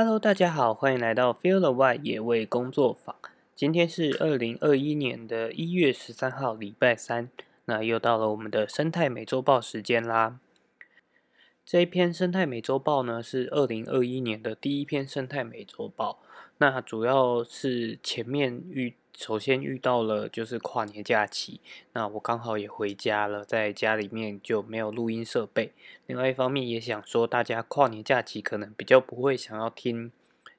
Hello，大家好，欢迎来到 Feel the Why 野味工作坊。今天是二零二一年的一月十三号，礼拜三。那又到了我们的生态美洲报时间啦。这一篇生态美洲报呢，是二零二一年的第一篇生态美洲报。那主要是前面遇。首先遇到了就是跨年假期，那我刚好也回家了，在家里面就没有录音设备。另外一方面也想说，大家跨年假期可能比较不会想要听，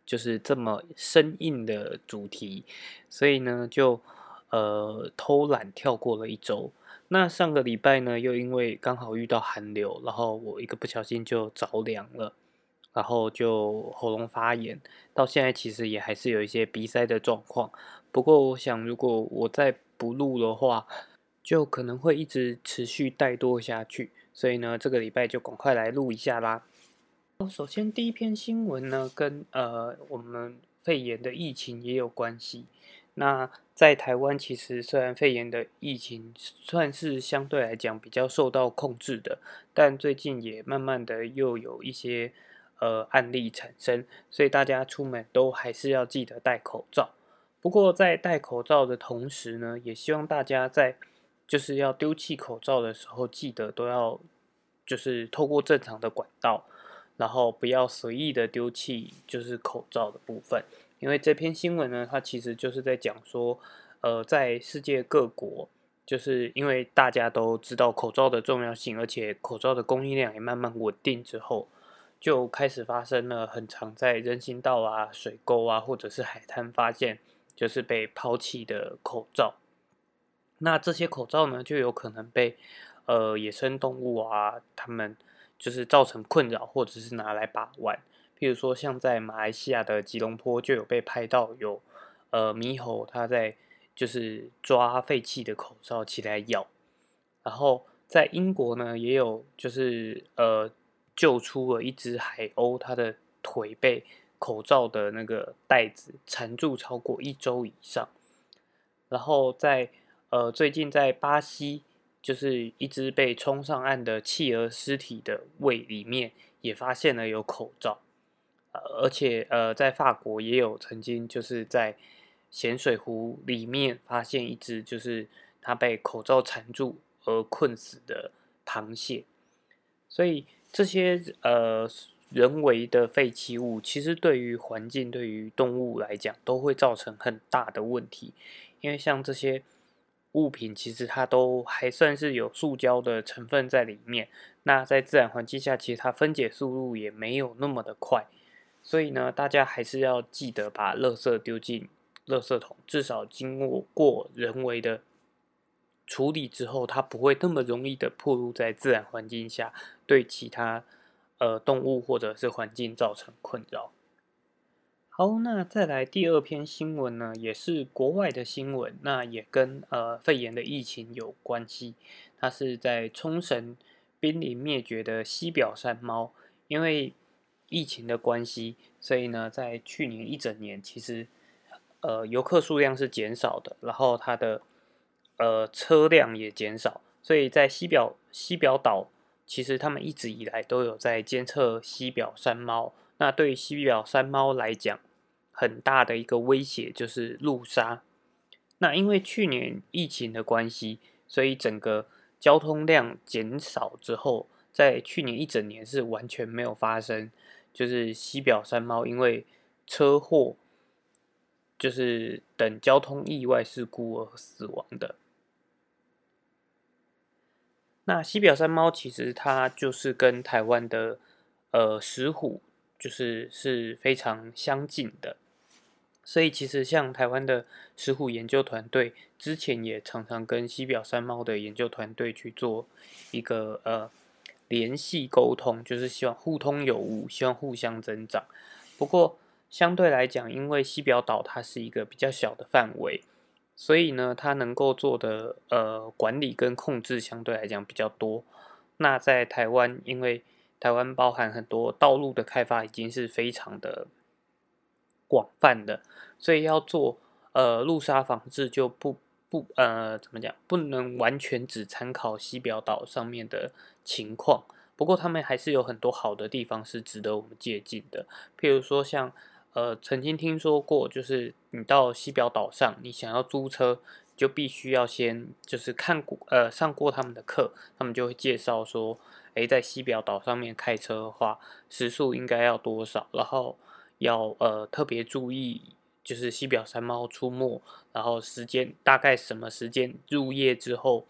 就是这么生硬的主题，所以呢就呃偷懒跳过了一周。那上个礼拜呢，又因为刚好遇到寒流，然后我一个不小心就着凉了。然后就喉咙发炎，到现在其实也还是有一些鼻塞的状况。不过我想，如果我再不录的话，就可能会一直持续怠惰下去。所以呢，这个礼拜就赶快来录一下啦。首先第一篇新闻呢，跟呃我们肺炎的疫情也有关系。那在台湾，其实虽然肺炎的疫情算是相对来讲比较受到控制的，但最近也慢慢的又有一些。呃，案例产生，所以大家出门都还是要记得戴口罩。不过在戴口罩的同时呢，也希望大家在就是要丢弃口罩的时候，记得都要就是透过正常的管道，然后不要随意的丢弃就是口罩的部分。因为这篇新闻呢，它其实就是在讲说，呃，在世界各国，就是因为大家都知道口罩的重要性，而且口罩的供应量也慢慢稳定之后。就开始发生了，很常在人行道啊、水沟啊，或者是海滩发现，就是被抛弃的口罩。那这些口罩呢，就有可能被呃野生动物啊，他们就是造成困扰，或者是拿来把玩。譬如说，像在马来西亚的吉隆坡就有被拍到有呃猕猴，它在就是抓废弃的口罩起来咬。然后在英国呢，也有就是呃。救出了一只海鸥，它的腿被口罩的那个带子缠住超过一周以上。然后在呃最近在巴西，就是一只被冲上岸的企鹅尸体的胃里面也发现了有口罩。呃，而且呃在法国也有曾经就是在咸水湖里面发现一只就是它被口罩缠住而困死的螃蟹，所以。这些呃人为的废弃物，其实对于环境、对于动物来讲，都会造成很大的问题。因为像这些物品，其实它都还算是有塑胶的成分在里面。那在自然环境下，其实它分解速度也没有那么的快。所以呢，大家还是要记得把垃圾丢进垃圾桶，至少经过过人为的。处理之后，它不会那么容易的暴露在自然环境下，对其他呃动物或者是环境造成困扰。好，那再来第二篇新闻呢，也是国外的新闻，那也跟呃肺炎的疫情有关系。它是在冲绳濒临灭绝的西表山猫，因为疫情的关系，所以呢，在去年一整年，其实呃游客数量是减少的，然后它的。呃，车辆也减少，所以在西表西表岛，其实他们一直以来都有在监测西表山猫。那对西表山猫来讲，很大的一个威胁就是路杀。那因为去年疫情的关系，所以整个交通量减少之后，在去年一整年是完全没有发生，就是西表山猫因为车祸，就是等交通意外事故而死亡的。那西表山猫其实它就是跟台湾的呃石虎就是是非常相近的，所以其实像台湾的石虎研究团队之前也常常跟西表山猫的研究团队去做一个呃联系沟通，就是希望互通有无，希望互相增长。不过相对来讲，因为西表岛它是一个比较小的范围。所以呢，它能够做的呃管理跟控制相对来讲比较多。那在台湾，因为台湾包含很多道路的开发已经是非常的广泛的，所以要做呃路沙防治就不不呃怎么讲，不能完全只参考西表岛上面的情况。不过他们还是有很多好的地方是值得我们借鉴的。譬如说，像呃，曾经听说过，就是你到西表岛上，你想要租车，就必须要先就是看过呃上过他们的课，他们就会介绍说，诶，在西表岛上面开车的话，时速应该要多少，然后要呃特别注意。就是西表山猫出没，然后时间大概什么时间入夜之后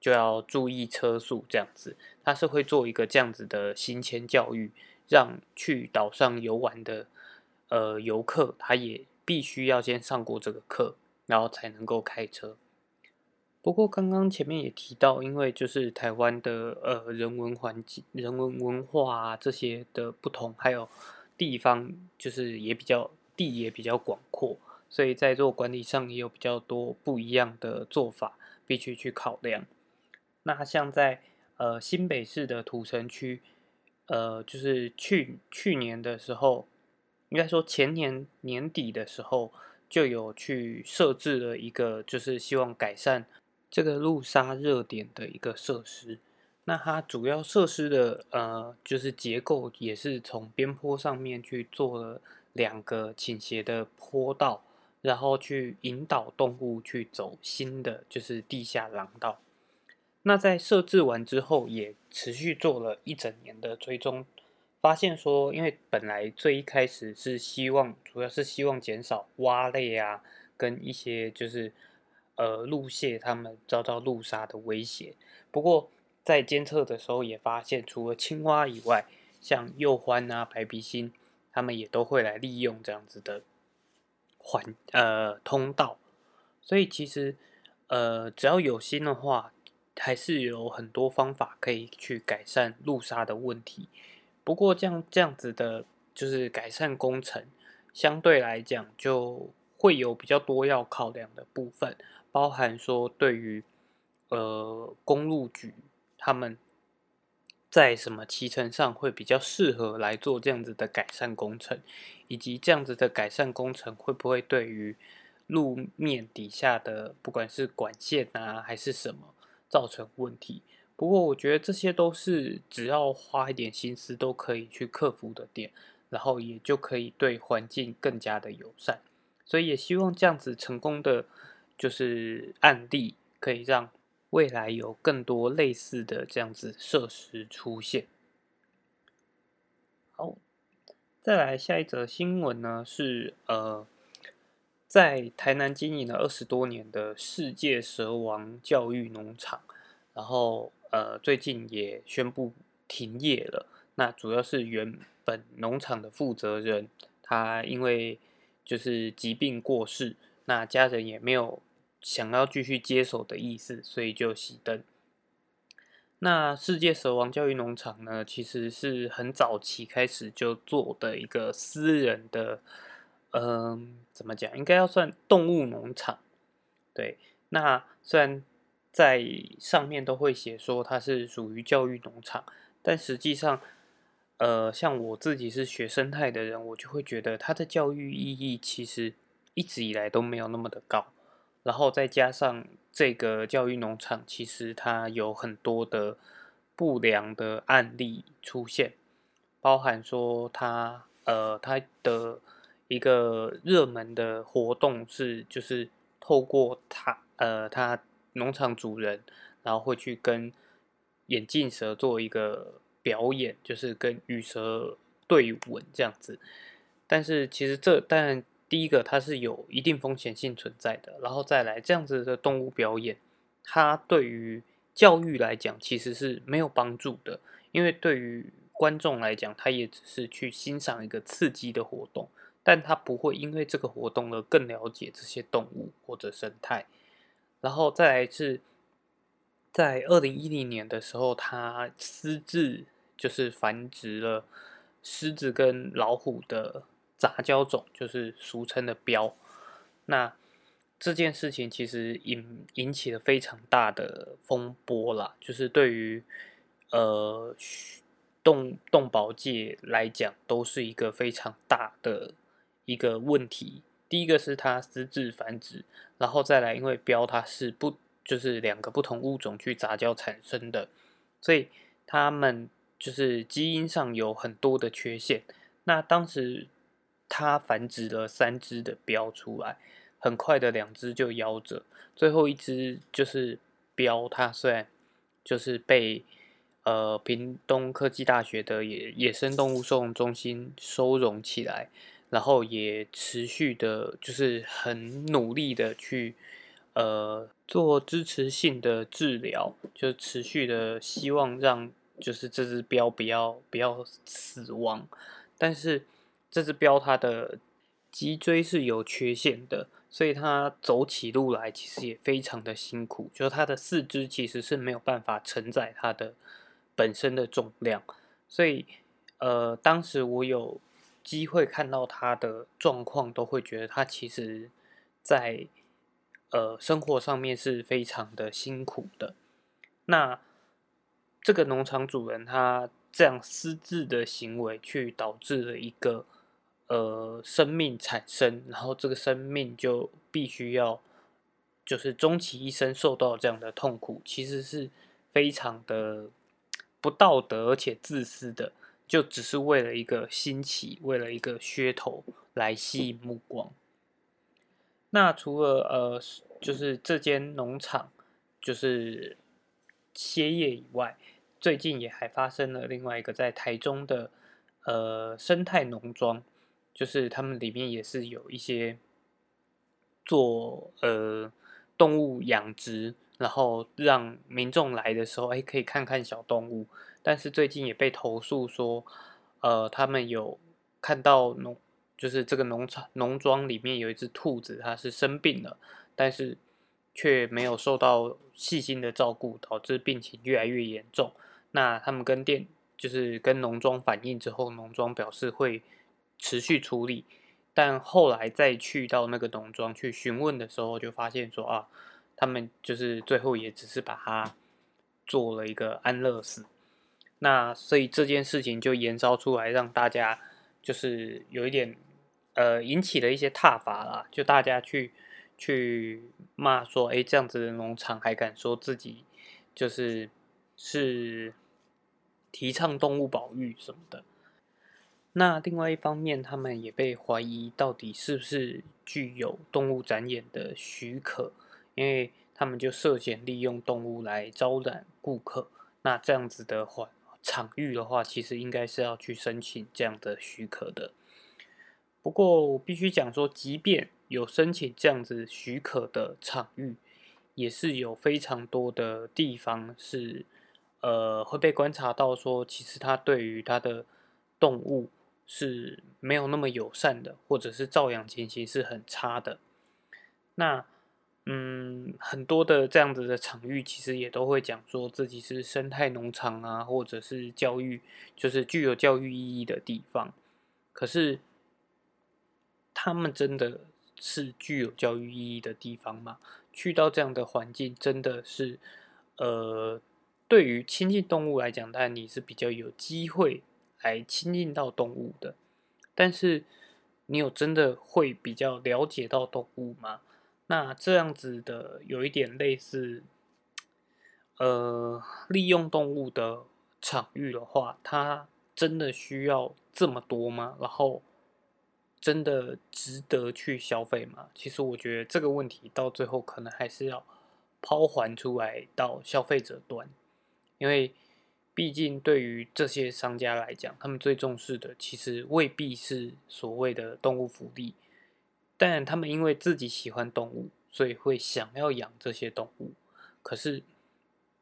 就要注意车速，这样子，他是会做一个这样子的行前教育，让去岛上游玩的呃游客，他也必须要先上过这个课，然后才能够开车。不过刚刚前面也提到，因为就是台湾的呃人文环境、人文文化啊这些的不同，还有地方就是也比较。地也比较广阔，所以在做管理上也有比较多不一样的做法，必须去考量。那像在呃新北市的土城区，呃，就是去去年的时候，应该说前年年底的时候，就有去设置了一个，就是希望改善这个路杀热点的一个设施。那它主要设施的呃，就是结构也是从边坡上面去做了。两个倾斜的坡道，然后去引导动物去走新的就是地下廊道。那在设置完之后，也持续做了一整年的追踪，发现说，因为本来最一开始是希望，主要是希望减少蛙类啊，跟一些就是呃路蟹它们遭到路杀的威胁。不过在监测的时候也发现，除了青蛙以外，像鼬獾啊、白鼻心。他们也都会来利用这样子的环呃通道，所以其实呃只要有心的话，还是有很多方法可以去改善路杀的问题。不过这样这样子的，就是改善工程，相对来讲就会有比较多要考量的部分，包含说对于呃公路局他们。在什么骑乘上会比较适合来做这样子的改善工程，以及这样子的改善工程会不会对于路面底下的不管是管线啊还是什么造成问题？不过我觉得这些都是只要花一点心思都可以去克服的点，然后也就可以对环境更加的友善。所以也希望这样子成功的就是案例可以让。未来有更多类似的这样子设施出现。好，再来下一则新闻呢，是呃，在台南经营了二十多年的世界蛇王教育农场，然后呃最近也宣布停业了。那主要是原本农场的负责人，他因为就是疾病过世，那家人也没有。想要继续接手的意思，所以就熄灯。那世界蛇王教育农场呢，其实是很早期开始就做的一个私人的，嗯，怎么讲？应该要算动物农场。对，那虽然在上面都会写说它是属于教育农场，但实际上，呃，像我自己是学生态的人，我就会觉得它的教育意义其实一直以来都没有那么的高。然后再加上这个教育农场，其实它有很多的不良的案例出现，包含说它呃它的一个热门的活动是，就是透过它呃它农场主人，然后会去跟眼镜蛇做一个表演，就是跟羽蛇对吻这样子，但是其实这但。第一个，它是有一定风险性存在的，然后再来这样子的动物表演，它对于教育来讲其实是没有帮助的，因为对于观众来讲，他也只是去欣赏一个刺激的活动，但他不会因为这个活动而更了解这些动物或者生态。然后再来是，在二零一零年的时候，他私自就是繁殖了狮子跟老虎的。杂交种就是俗称的标，那这件事情其实引引起了非常大的风波啦，就是对于呃动动保界来讲，都是一个非常大的一个问题。第一个是它私自繁殖，然后再来，因为标它是不就是两个不同物种去杂交产生的，所以它们就是基因上有很多的缺陷。那当时它繁殖了三只的标出来，很快的两只就夭折，最后一只就是标，它虽然就是被呃屏东科技大学的野野生动物收容中心收容起来，然后也持续的，就是很努力的去呃做支持性的治疗，就持续的希望让就是这只标不要不要死亡，但是这只标它的脊椎是有缺陷的。所以它走起路来其实也非常的辛苦，就是它的四肢其实是没有办法承载它的本身的重量。所以，呃，当时我有机会看到他的状况，都会觉得他其实，在呃生活上面是非常的辛苦的。那这个农场主人他这样私自的行为，去导致了一个。呃，生命产生，然后这个生命就必须要，就是终其一生受到这样的痛苦，其实是非常的不道德而且自私的，就只是为了一个新奇，为了一个噱头来吸引目光。那除了呃，就是这间农场就是歇业以外，最近也还发生了另外一个在台中的呃生态农庄。就是他们里面也是有一些做呃动物养殖，然后让民众来的时候，哎，可以看看小动物。但是最近也被投诉说，呃，他们有看到农，就是这个农场农庄里面有一只兔子，它是生病了，但是却没有受到细心的照顾，导致病情越来越严重。那他们跟店就是跟农庄反映之后，农庄表示会。持续处理，但后来再去到那个农庄去询问的时候，就发现说啊，他们就是最后也只是把它做了一个安乐死。那所以这件事情就延烧出来，让大家就是有一点呃引起了一些挞伐啦，就大家去去骂说，哎，这样子的农场还敢说自己就是是提倡动物保育什么的。那另外一方面，他们也被怀疑到底是不是具有动物展演的许可，因为他们就涉嫌利用动物来招揽顾客。那这样子的话，场域的话，其实应该是要去申请这样的许可的。不过我必须讲说，即便有申请这样子许可的场域，也是有非常多的地方是，呃，会被观察到说，其实它对于它的动物。是没有那么友善的，或者是照养情形是很差的。那，嗯，很多的这样子的场域，其实也都会讲说自己是生态农场啊，或者是教育，就是具有教育意义的地方。可是，他们真的是具有教育意义的地方吗？去到这样的环境，真的是，呃，对于亲近动物来讲，当然你是比较有机会。来亲近到动物的，但是你有真的会比较了解到动物吗？那这样子的有一点类似，呃，利用动物的场域的话，它真的需要这么多吗？然后真的值得去消费吗？其实我觉得这个问题到最后可能还是要抛还出来到消费者端，因为。毕竟，对于这些商家来讲，他们最重视的其实未必是所谓的动物福利，但他们因为自己喜欢动物，所以会想要养这些动物。可是，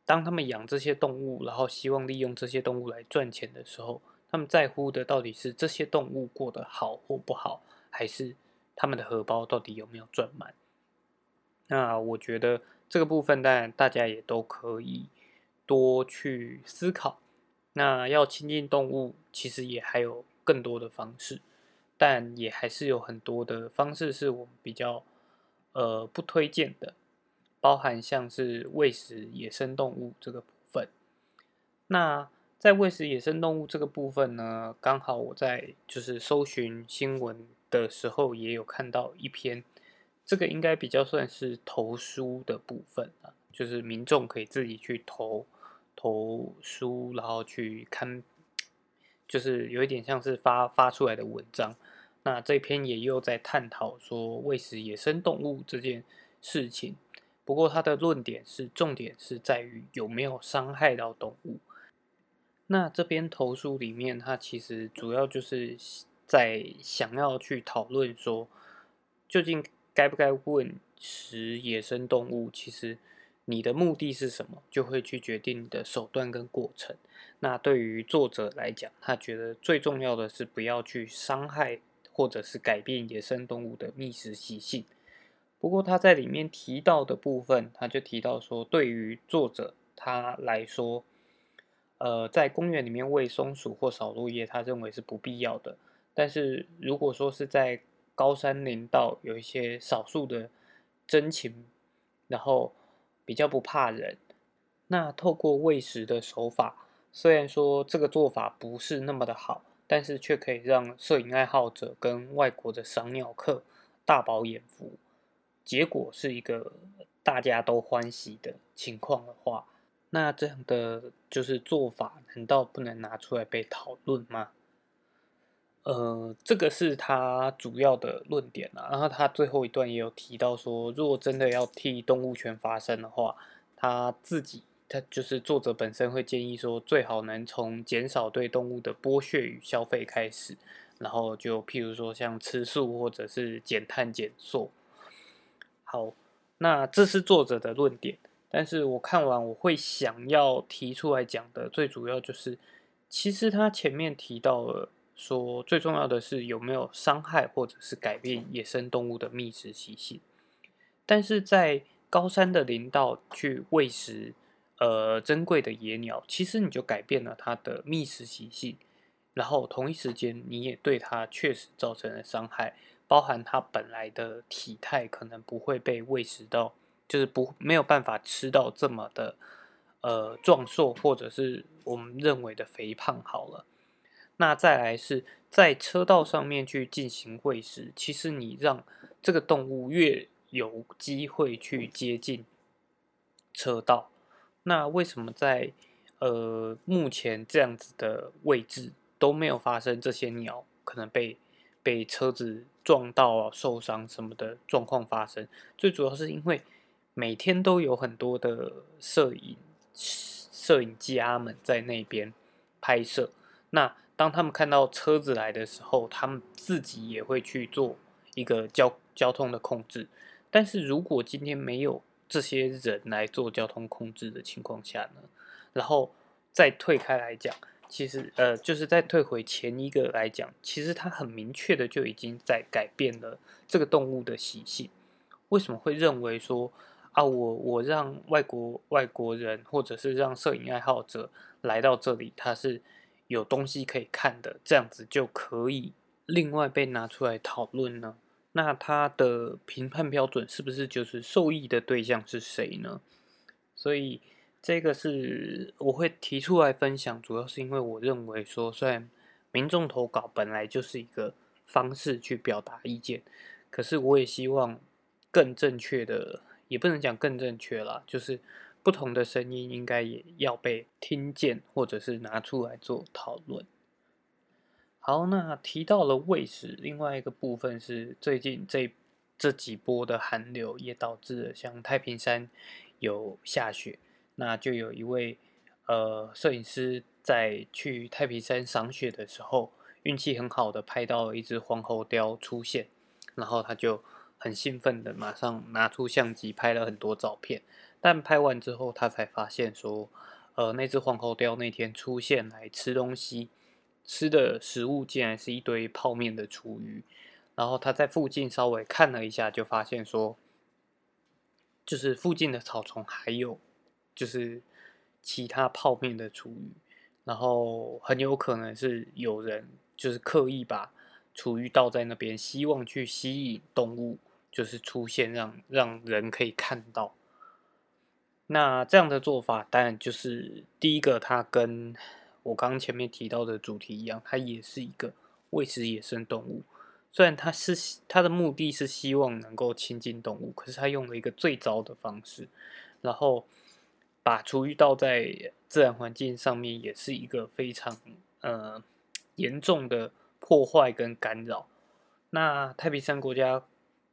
当他们养这些动物，然后希望利用这些动物来赚钱的时候，他们在乎的到底是这些动物过得好或不好，还是他们的荷包到底有没有赚满？那我觉得这个部分，当然大家也都可以。多去思考，那要亲近动物，其实也还有更多的方式，但也还是有很多的方式是我们比较呃不推荐的，包含像是喂食野生动物这个部分。那在喂食野生动物这个部分呢，刚好我在就是搜寻新闻的时候也有看到一篇，这个应该比较算是投书的部分啊，就是民众可以自己去投。投书，然后去看，就是有一点像是发发出来的文章。那这篇也又在探讨说喂食野生动物这件事情。不过他的论点是重点是在于有没有伤害到动物。那这边投诉里面，他其实主要就是在想要去讨论说，究竟该不该喂食野生动物？其实你的目的是什么，就会去决定你的手段跟过程。那对于作者来讲，他觉得最重要的是不要去伤害或者是改变野生动物的觅食习性。不过他在里面提到的部分，他就提到说，对于作者他来说。呃，在公园里面喂松鼠或扫落叶，他认为是不必要的。但是如果说是在高山林道，有一些少数的真情，然后比较不怕人，那透过喂食的手法，虽然说这个做法不是那么的好，但是却可以让摄影爱好者跟外国的赏鸟客大饱眼福，结果是一个大家都欢喜的情况的话。那这样的就是做法，难道不能拿出来被讨论吗？呃，这个是他主要的论点啊。然后他最后一段也有提到说，如果真的要替动物权发声的话，他自己他就是作者本身会建议说，最好能从减少对动物的剥削与消费开始，然后就譬如说像吃素或者是减碳减塑。好，那这是作者的论点。但是我看完，我会想要提出来讲的，最主要就是，其实他前面提到了说，最重要的是有没有伤害或者是改变野生动物的觅食习性。但是在高山的林道去喂食呃珍贵的野鸟，其实你就改变了它的觅食习性，然后同一时间你也对它确实造成了伤害，包含它本来的体态可能不会被喂食到。就是不没有办法吃到这么的呃壮硕，或者是我们认为的肥胖好了。那再来是在车道上面去进行喂食，其实你让这个动物越有机会去接近车道，那为什么在呃目前这样子的位置都没有发生这些鸟可能被被车子撞到啊受伤什么的状况发生？最主要是因为。每天都有很多的摄影摄影家们在那边拍摄。那当他们看到车子来的时候，他们自己也会去做一个交交通的控制。但是如果今天没有这些人来做交通控制的情况下呢？然后再退开来讲，其实呃，就是再退回前一个来讲，其实它很明确的就已经在改变了这个动物的习性。为什么会认为说？啊，我我让外国外国人，或者是让摄影爱好者来到这里，他是有东西可以看的，这样子就可以另外被拿出来讨论呢？那他的评判标准是不是就是受益的对象是谁呢？所以这个是我会提出来分享，主要是因为我认为说，虽然民众投稿本来就是一个方式去表达意见，可是我也希望更正确的。也不能讲更正确啦，就是不同的声音应该也要被听见，或者是拿出来做讨论。好，那提到了喂食，另外一个部分是最近这这几波的寒流也导致了像太平山有下雪，那就有一位呃摄影师在去太平山赏雪的时候，运气很好的拍到了一只黄喉貂出现，然后他就。很兴奋的，马上拿出相机拍了很多照片。但拍完之后，他才发现说，呃，那只黄喉貂那天出现来吃东西，吃的食物竟然是一堆泡面的厨余。然后他在附近稍微看了一下，就发现说，就是附近的草丛还有就是其他泡面的厨余，然后很有可能是有人就是刻意把厨余倒在那边，希望去吸引动物。就是出现让让人可以看到，那这样的做法当然就是第一个，它跟我刚刚前面提到的主题一样，它也是一个喂食野生动物。虽然它是它的目的是希望能够亲近动物，可是它用了一个最糟的方式。然后把厨余倒在自然环境上面，也是一个非常呃严重的破坏跟干扰。那太平山国家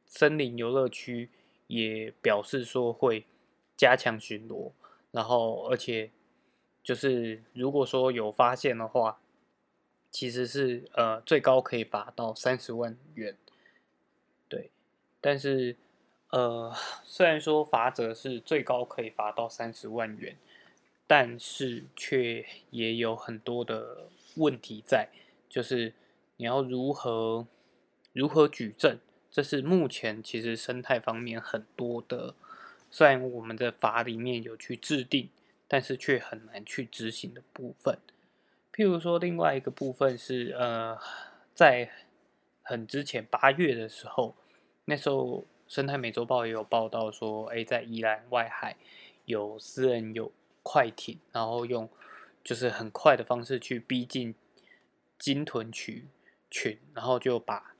森林游乐区也表示说会加强巡逻，然后而且就是如果说有发现的话，其实是呃最高可以罚到三十万元。对，但是。呃，虽然说罚则是最高可以罚到三十万元，但是却也有很多的问题在，就是你要如何如何举证，这是目前其实生态方面很多的，虽然我们的法里面有去制定，但是却很难去执行的部分。譬如说，另外一个部分是呃，在很之前八月的时候，那时候。生态美洲报也有报道说，哎，在宜兰外海有私人有快艇，然后用就是很快的方式去逼近鲸豚群群，然后就把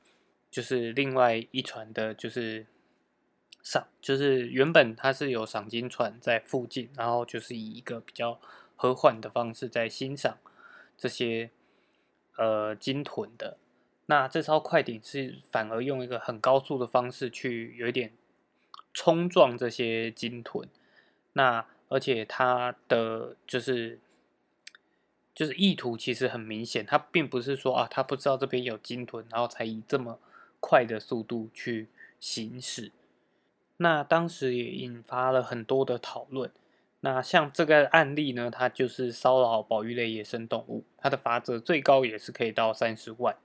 就是另外一船的，就是赏，就是原本它是有赏金船在附近，然后就是以一个比较和缓的方式在欣赏这些呃鲸豚的。那这艘快艇是反而用一个很高速的方式去有一点冲撞这些鲸豚，那而且它的就是就是意图其实很明显，它并不是说啊，他不知道这边有鲸豚，然后才以这么快的速度去行驶。那当时也引发了很多的讨论。那像这个案例呢，它就是骚扰保育类野生动物，它的罚则最高也是可以到三十万。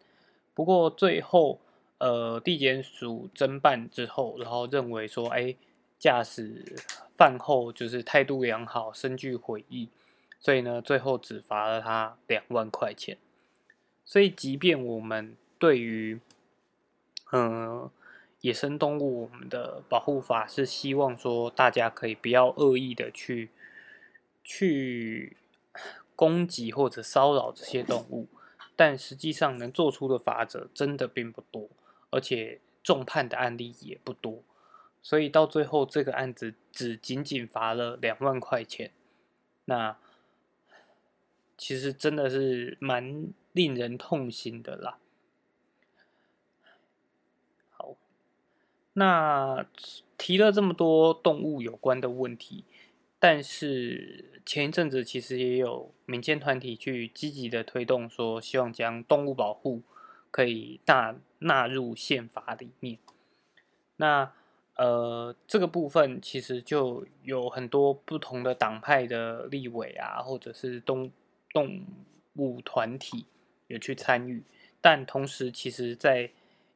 不过最后，呃，地检署侦办之后，然后认为说，哎，驾驶饭后就是态度良好，深具悔意，所以呢，最后只罚了他两万块钱。所以，即便我们对于，嗯，野生动物，我们的保护法是希望说，大家可以不要恶意的去去攻击或者骚扰这些动物。但实际上能做出的法则真的并不多，而且重判的案例也不多，所以到最后这个案子只仅仅罚了两万块钱，那其实真的是蛮令人痛心的啦。那提了这么多动物有关的问题。但是前一阵子其实也有民间团体去积极的推动，说希望将动物保护可以纳纳入宪法里面。那呃这个部分其实就有很多不同的党派的立委啊，或者是动动物团体有去参与，但同时其实在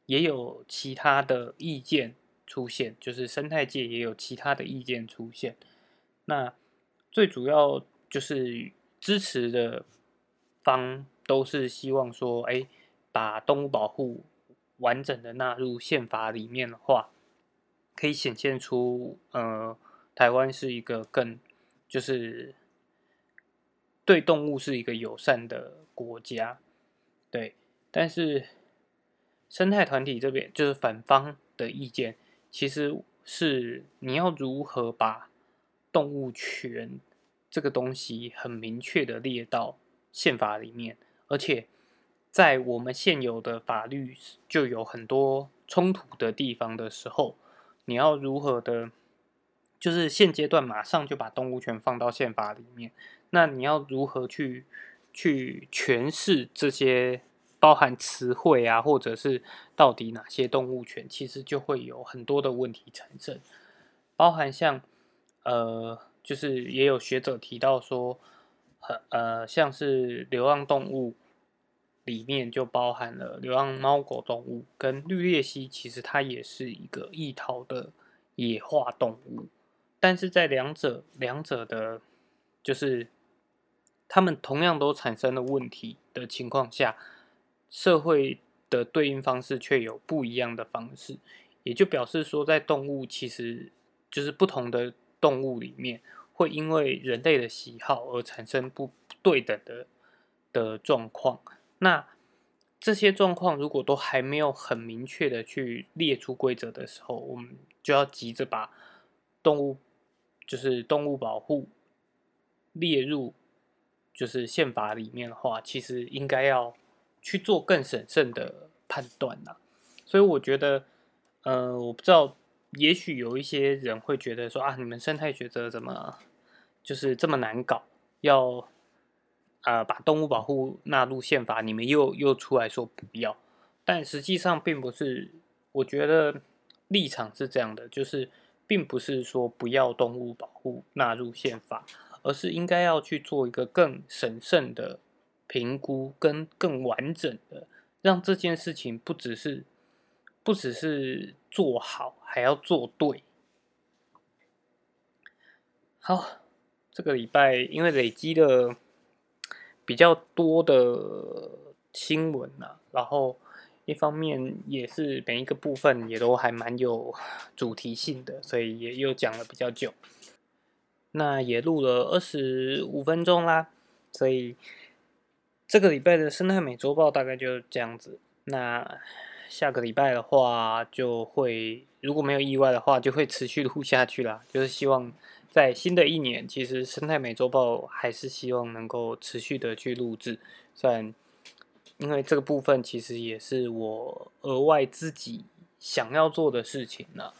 也有其他的意见出现，就是生态界也有其他的意见出现。那最主要就是支持的方都是希望说，哎，把动物保护完整的纳入宪法里面的话，可以显现出，呃，台湾是一个更就是对动物是一个友善的国家，对。但是生态团体这边就是反方的意见，其实是你要如何把动物权这个东西很明确的列到宪法里面，而且在我们现有的法律就有很多冲突的地方的时候，你要如何的，就是现阶段马上就把动物权放到宪法里面，那你要如何去去诠释这些包含词汇啊，或者是到底哪些动物权，其实就会有很多的问题产生，包含像。呃，就是也有学者提到说，呃，像是流浪动物里面就包含了流浪猫狗动物跟绿鬣蜥，其实它也是一个易逃的野化动物，但是在两者两者的，就是它们同样都产生了问题的情况下，社会的对应方式却有不一样的方式，也就表示说，在动物其实就是不同的。动物里面会因为人类的喜好而产生不对等的的状况，那这些状况如果都还没有很明确的去列出规则的时候，我们就要急着把动物就是动物保护列入就是宪法里面的话，其实应该要去做更审慎的判断呐。所以我觉得，呃，我不知道，也许有一些人会觉得说啊，你们生态学者怎么就是这么难搞，要啊把动物保护纳入宪法，你们又又出来说不要，但实际上并不是，我觉得立场是这样的，就是。并不是说不要动物保护纳入宪法，而是应该要去做一个更审慎的评估，跟更完整的，让这件事情不只是不只是做好，还要做对。好，这个礼拜因为累积了比较多的新闻啊，然后。一方面也是每一个部分也都还蛮有主题性的，所以也又讲了比较久。那也录了二十五分钟啦，所以这个礼拜的生态美周报大概就是这样子。那下个礼拜的话，就会如果没有意外的话，就会持续录下去啦。就是希望在新的一年，其实生态美周报还是希望能够持续的去录制，虽然。因为这个部分其实也是我额外自己想要做的事情呢，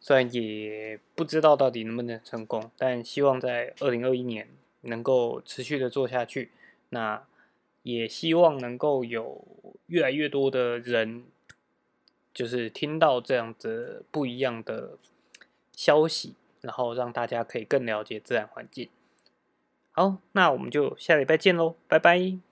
虽然也不知道到底能不能成功，但希望在二零二一年能够持续的做下去。那也希望能够有越来越多的人，就是听到这样子不一样的消息，然后让大家可以更了解自然环境。好，那我们就下礼拜见喽，拜拜。